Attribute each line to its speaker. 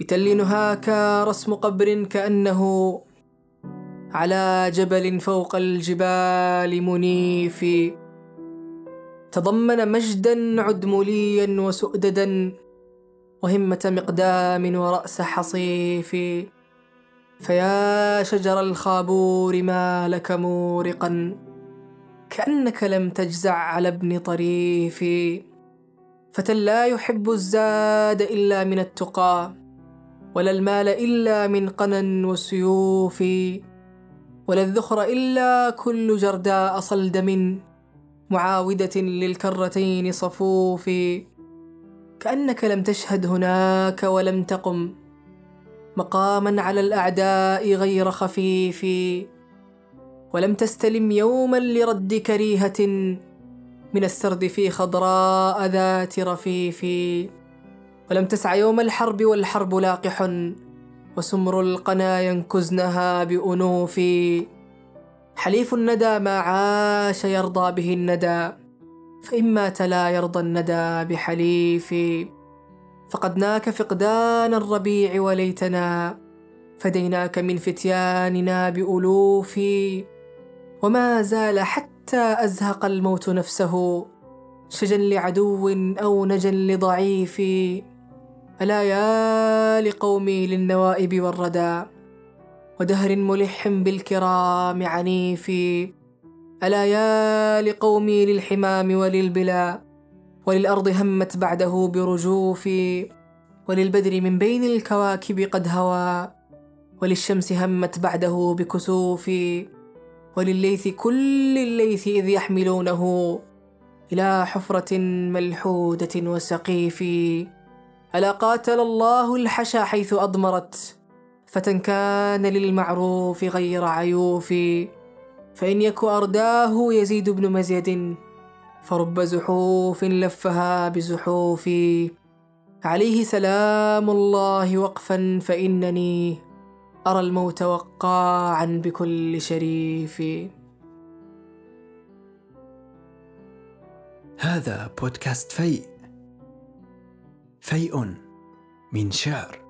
Speaker 1: بتل نهاك رسم قبر كأنه على جبل فوق الجبال منيف. تضمن مجدا عدمليا وسؤددا وهمة مقدام ورأس حصيف. فيا شجر الخابور ما لك مورقا كأنك لم تجزع على ابن طريف. فتى لا يحب الزاد إلا من التقى. ولا المال إلا من قنا وسيوف ولا الذخر إلا كل جرداء صلدم معاودة للكرتين صفوف. كأنك لم تشهد هناك ولم تقم مقاما على الأعداء غير خفيف ولم تستلم يوما لرد كريهة من السرد في خضراء ذات رفيف. ولم تسع يوم الحرب والحرب لاقح وسمر القنا ينكزنها بأنوف. حليف الندى ما عاش يرضى به الندى فإن مات لا يرضى الندى بحليف. فقدناك فقدان الربيع وليتنا فديناك من فتياننا بألوف. وما زال حتى أزهق الموت نفسه شجا لعدو أو نجا لضعيف. ألا يا لقومي للنوائب والردى ودهر ملح بالكرام عنيف ألا يا لقومي للحمام وللبلا وللأرض همت بعده برجوف وللبدر من بين الكواكب قد هوى وللشمس همت بعده بكسوف وللليث كل الليث إذ يحملونه إلى حفرة ملحودة وسقيف ألا قاتل الله الحشا حيث أضمرت؟ فتى كان للمعروف غير عيوف. فإن يك أرداه يزيد بن مزيد فرب زحوف لفها بزحوف. عليه سلام الله وقفا فإنني أرى الموت وقاعا بكل شريف.
Speaker 2: هذا بودكاست فيء فيء من شعر.